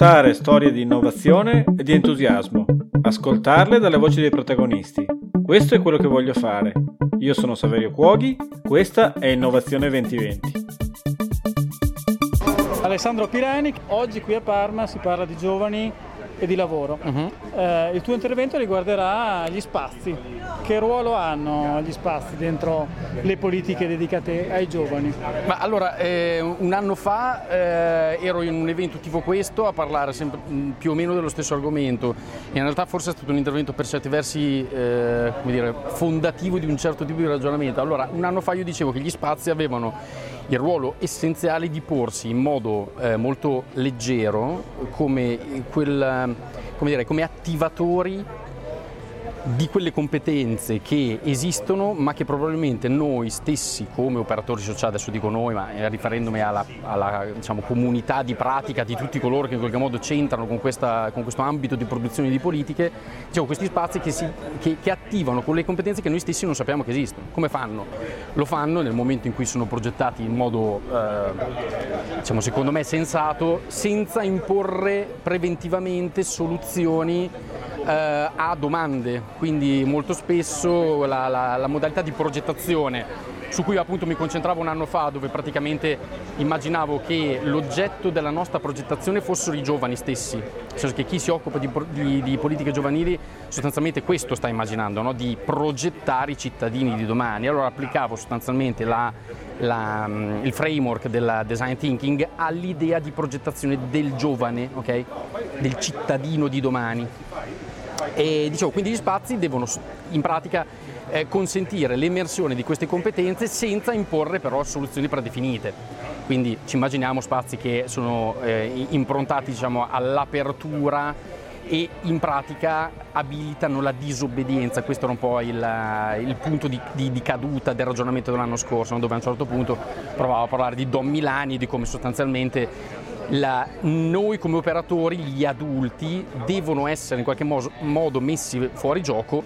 raccontare storie di innovazione e di entusiasmo, ascoltarle dalle voci dei protagonisti. Questo è quello che voglio fare. Io sono Saverio Cuoghi, questa è Innovazione 2020. Alessandro Pirani, oggi qui a Parma si parla di giovani e di lavoro. Uh-huh. Eh, il tuo intervento riguarderà gli spazi. Che ruolo hanno gli spazi dentro le politiche dedicate ai giovani? Ma allora, eh, un anno fa eh, ero in un evento tipo questo a parlare sempre, mm, più o meno dello stesso argomento. In realtà forse è stato un intervento per certi versi eh, dire, fondativo di un certo tipo di ragionamento. Allora, un anno fa io dicevo che gli spazi avevano il ruolo essenziale di porsi in modo eh, molto leggero come, quel, come, dire, come attivatori di quelle competenze che esistono ma che probabilmente noi stessi come operatori sociali, adesso dico noi ma riferendomi alla, alla diciamo, comunità di pratica di tutti coloro che in qualche modo c'entrano con, questa, con questo ambito di produzione di politiche, diciamo, questi spazi che, si, che, che attivano quelle competenze che noi stessi non sappiamo che esistono. Come fanno? Lo fanno nel momento in cui sono progettati in modo, eh, diciamo, secondo me, sensato, senza imporre preventivamente soluzioni eh, a domande, quindi molto spesso la, la, la modalità di progettazione su cui appunto mi concentravo un anno fa, dove praticamente immaginavo che l'oggetto della nostra progettazione fossero i giovani stessi, nel senso che chi si occupa di, di, di politiche giovanili sostanzialmente questo sta immaginando, no? di progettare i cittadini di domani. Allora applicavo sostanzialmente la, la, il framework del design thinking all'idea di progettazione del giovane, okay? del cittadino di domani. E dicevo, quindi gli spazi devono in pratica eh, consentire l'emersione di queste competenze senza imporre però soluzioni predefinite. Quindi ci immaginiamo spazi che sono eh, improntati diciamo, all'apertura e in pratica abilitano la disobbedienza. Questo era un po' il, il punto di, di, di, caduta del ragionamento dell'anno scorso, dove a un certo punto provavo a parlare di Don Milani di come sostanzialmente la, noi come operatori, gli adulti, devono essere in qualche modo messi fuori gioco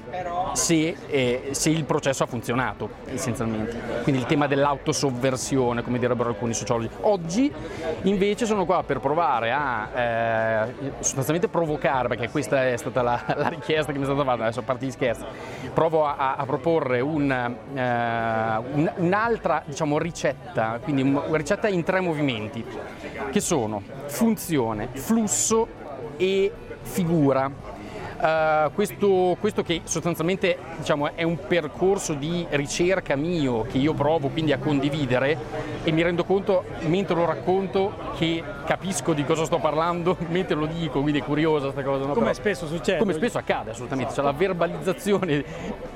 se, eh, se, il processo ha funzionato, essenzialmente. Quindi il tema dell'autosovversione, come direbbero alcuni sociologi. Oggi invece sono qua per provare a eh, sostanzialmente provocare, perché questa è stata la, la, richiesta che mi è stata fatta, adesso a parte gli scherzi, provo a, a proporre un, eh, un, un'altra diciamo, ricetta, quindi una ricetta in tre movimenti, che sono funzione, flusso e figura. Uh, questo, questo, che sostanzialmente diciamo, è un percorso di ricerca mio che io provo quindi a condividere e mi rendo conto mentre lo racconto che capisco di cosa sto parlando mentre lo dico, quindi è curiosa questa cosa. No? Come Però, spesso succede. Come spesso accade assolutamente, cioè la verbalizzazione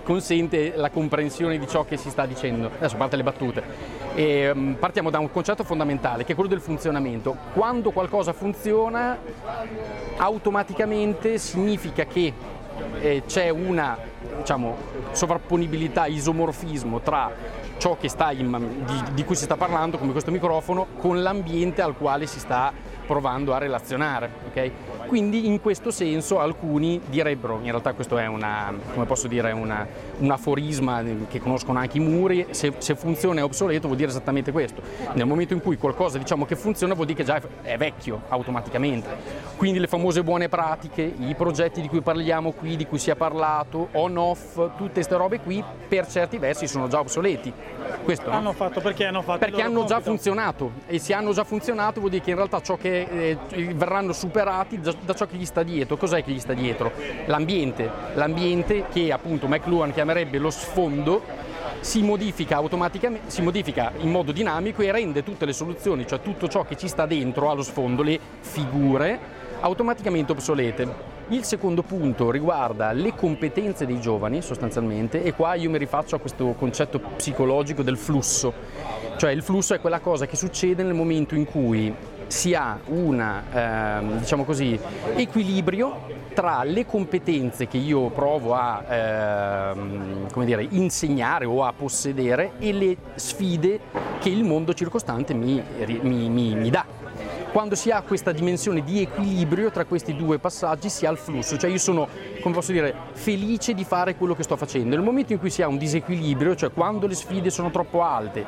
consente la comprensione di ciò che si sta dicendo. Adesso parte le battute. E, um, partiamo da un concetto fondamentale che è quello del funzionamento. Quando qualcosa funziona automaticamente significa che eh, c'è una diciamo, sovrapponibilità, isomorfismo tra ciò in, di, di, cui si sta parlando, come questo microfono, con l'ambiente al quale si sta provando a relazionare. Okay? Quindi in questo senso alcuni direbbero, in realtà questo è una, dire, una, un aforisma che conoscono anche i muri, se, se, funziona è obsoleto vuol dire esattamente questo. Nel momento in cui qualcosa diciamo che funziona vuol dire che già è vecchio automaticamente. Quindi le famose buone pratiche, i progetti di cui parliamo qui, di cui si è parlato, on-off, tutte queste robe qui per certi versi sono già obsoleti. Questo, hanno no? fatto perché hanno fatto Perché hanno compito. già funzionato e se hanno già funzionato vuol dire che in realtà ciò che eh, verranno superati da, ciò che gli sta dietro. Cos'è che gli sta dietro? L'ambiente, l'ambiente che appunto McLuhan chiamerebbe lo sfondo si modifica si modifica in modo dinamico e rende tutte le soluzioni, cioè tutto ciò che ci sta dentro allo sfondo, le figure, automaticamente obsolete. Il secondo punto riguarda le competenze dei giovani sostanzialmente e qua io mi rifaccio a questo concetto psicologico del flusso, cioè il flusso è quella cosa che succede nel momento in cui si ha un eh, diciamo equilibrio tra le competenze che io provo a eh, dire, insegnare o a possedere e le sfide che il mondo circostante mi, mi, mi, mi dà quando si ha questa dimensione di equilibrio tra questi due passaggi si ha il flusso, cioè io sono come posso dire, felice di fare quello che sto facendo. Nel momento in cui si ha un disequilibrio, cioè quando le sfide sono troppo alte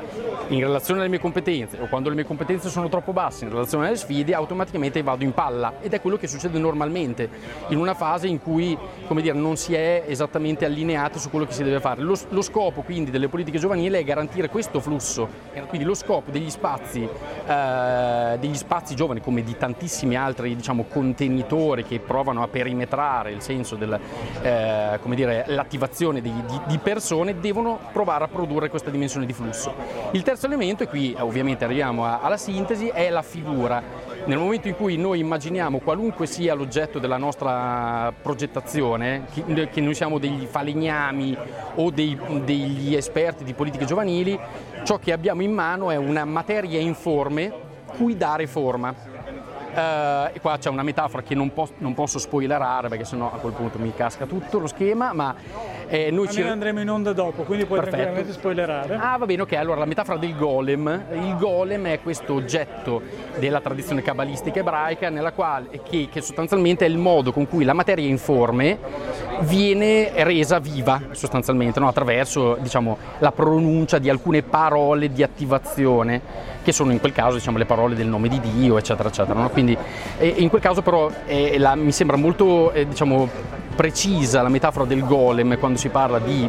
in relazione alle mie competenze o quando le mie competenze sono troppo basse in relazione alle sfide, automaticamente vado in palla ed è quello che succede normalmente in una fase in cui come dire, non si è esattamente allineati su quello che si deve fare. Lo, lo scopo quindi delle politiche giovanili è garantire questo flusso, quindi lo scopo degli spazi, eh, degli spazi giovani come di tantissimi altri diciamo, contenitori che provano a perimetrare il senso dell'attivazione eh, di, di, persone, devono provare a produrre questa dimensione di flusso. Il terzo elemento, e qui ovviamente arriviamo a, alla sintesi, è la figura. Nel momento in cui noi immaginiamo qualunque sia l'oggetto della nostra progettazione, che noi siamo degli falegnami o dei, degli esperti di politiche giovanili, ciò che abbiamo in mano è una materia informe cui dare forma. Uh, e qua c'è una metafora che non, po- non, posso spoilerare perché sennò a quel punto mi casca tutto lo schema, ma eh, noi, ci... andremo in onda dopo, quindi puoi Perfetto. tranquillamente spoilerare. Ah, va bene, ok. Allora la metafora del golem. Il golem è questo oggetto della tradizione cabalistica ebraica quale, che, che sostanzialmente è il modo con cui la materia informe viene resa viva sostanzialmente no? attraverso diciamo, la pronuncia di alcune parole di attivazione che sono in quel caso diciamo, le parole del nome di Dio eccetera eccetera no? quindi in quel caso però eh, la, mi sembra molto eh, diciamo, precisa la metafora del golem quando si parla di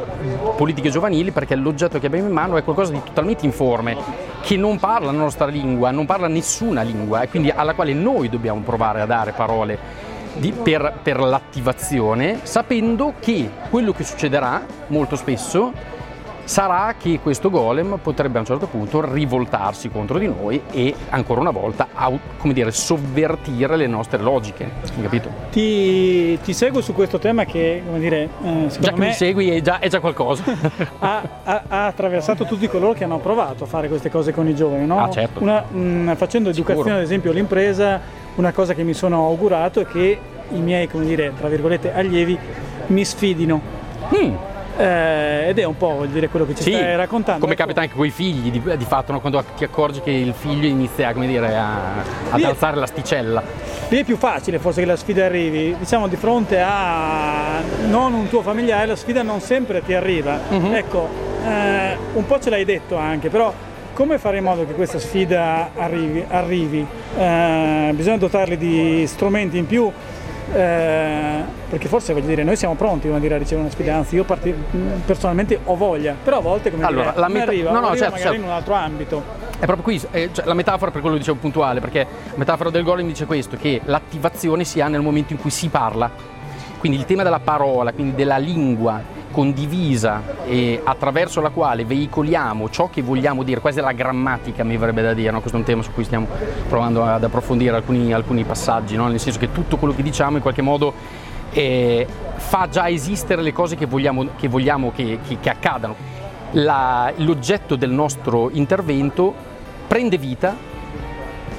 politiche giovanili perché l'oggetto che abbiamo in mano è qualcosa di totalmente informe che non parla la nostra lingua non parla nessuna lingua e quindi alla quale noi dobbiamo provare a dare parole di, per, per l'attivazione, sapendo che quello che succederà molto spesso sarà che questo golem potrebbe a un certo punto rivoltarsi contro di noi e ancora una volta come dire, sovvertire le nostre logiche. Capito? Ti, ti, seguo su questo tema che, come dire, eh, già che me mi segui è già, è già qualcosa. ha, ha, ha, attraversato tutti coloro che hanno provato a fare queste cose con i giovani, no? Ah, certo. Una, mh, mm, facendo educazione, Sicuro. ad esempio, all'impresa una cosa che mi sono augurato è che i miei, come dire, tra virgolette, allievi mi sfidino. Mm. Eh, ed è un po' dire quello che ci sì, stai raccontando. Come ecco. capita anche con i figli, di, di, fatto, no? quando ti accorgi che il figlio inizia dire, a, ad alzare l'asticella. Lì è più facile forse che la sfida arrivi, diciamo di fronte a non un tuo familiare, la sfida non sempre ti arriva. Mm-hmm. Ecco, eh, un po' ce l'hai detto anche, però come fare in modo che questa sfida arrivi? arrivi? Eh, bisogna dotarli di strumenti in più, eh, perché forse voglio dire, noi siamo pronti dire, a ricevere una sfida, anzi io parti, personalmente ho voglia, però a volte come allora, dire, la meta- arriva, no, no, arriva certo, magari certo. in un altro ambito. È proprio qui, eh, cioè, la metafora per quello che dicevo puntuale, perché la metafora del golem dice questo, che l'attivazione si ha nel momento in cui si parla. Quindi il tema della parola, quindi della lingua, condivisa e attraverso la quale veicoliamo ciò che vogliamo dire, quasi la grammatica mi verrebbe da dire, no? questo è un tema su cui stiamo provando ad approfondire alcuni, alcuni passaggi, no? nel senso che tutto quello che diciamo in qualche modo eh, fa già esistere le cose che vogliamo che, vogliamo che, che, che accadano. La, l'oggetto del nostro intervento prende vita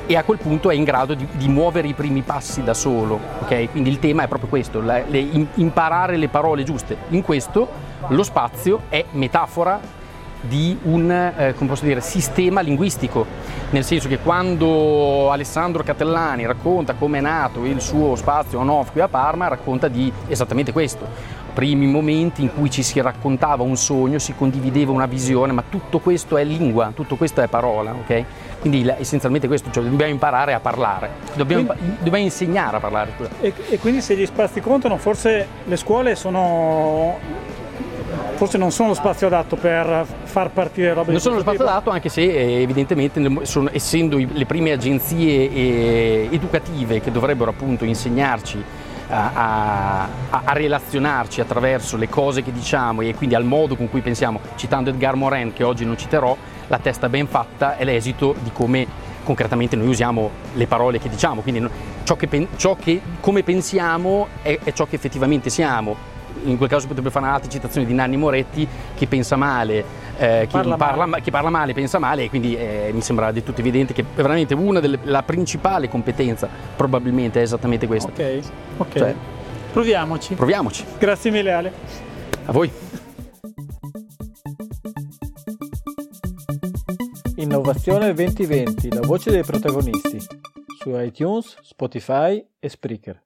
e a quel punto è in grado di, di muovere i primi passi da solo. Okay? Quindi il tema è proprio questo, la, le, imparare le parole giuste. In questo lo spazio è metafora di un eh, dire, sistema linguistico, nel senso che quando Alessandro Catellani racconta come è nato il suo spazio on-off qui a Parma, racconta di esattamente questo primi momenti in cui ci si raccontava un sogno, si condivideva una visione, ma tutto questo è lingua, tutto questo è parola, ok? Quindi essenzialmente questo, cioè dobbiamo imparare a parlare, dobbiamo, quindi, dobbiamo insegnare a parlare. E, e, quindi se gli spazi contano, forse le scuole sono forse non sono lo spazio adatto per far partire robe non sono lo spazio adatto anche se eh, evidentemente sono, essendo le prime agenzie eh, educative che dovrebbero appunto insegnarci a, a, a, relazionarci attraverso le cose che diciamo e quindi al modo con cui pensiamo, citando Edgar Morin che oggi non citerò, la testa ben fatta è l'esito di come concretamente noi usiamo le parole che diciamo, quindi ciò che, ciò che come pensiamo è, è ciò che effettivamente siamo. In quel caso potrebbe fare un'altra citazione di Nanni Moretti che pensa male, eh, chi, parla parla, male. chi, parla male. pensa male e quindi eh, mi sembra di tutto evidente che veramente una delle, la principale competenza probabilmente è esattamente questa. Ok, ok. Cioè, proviamoci. Proviamoci. Grazie mille Ale. A voi. Innovazione 2020, la voce dei protagonisti su iTunes, Spotify e Spreaker.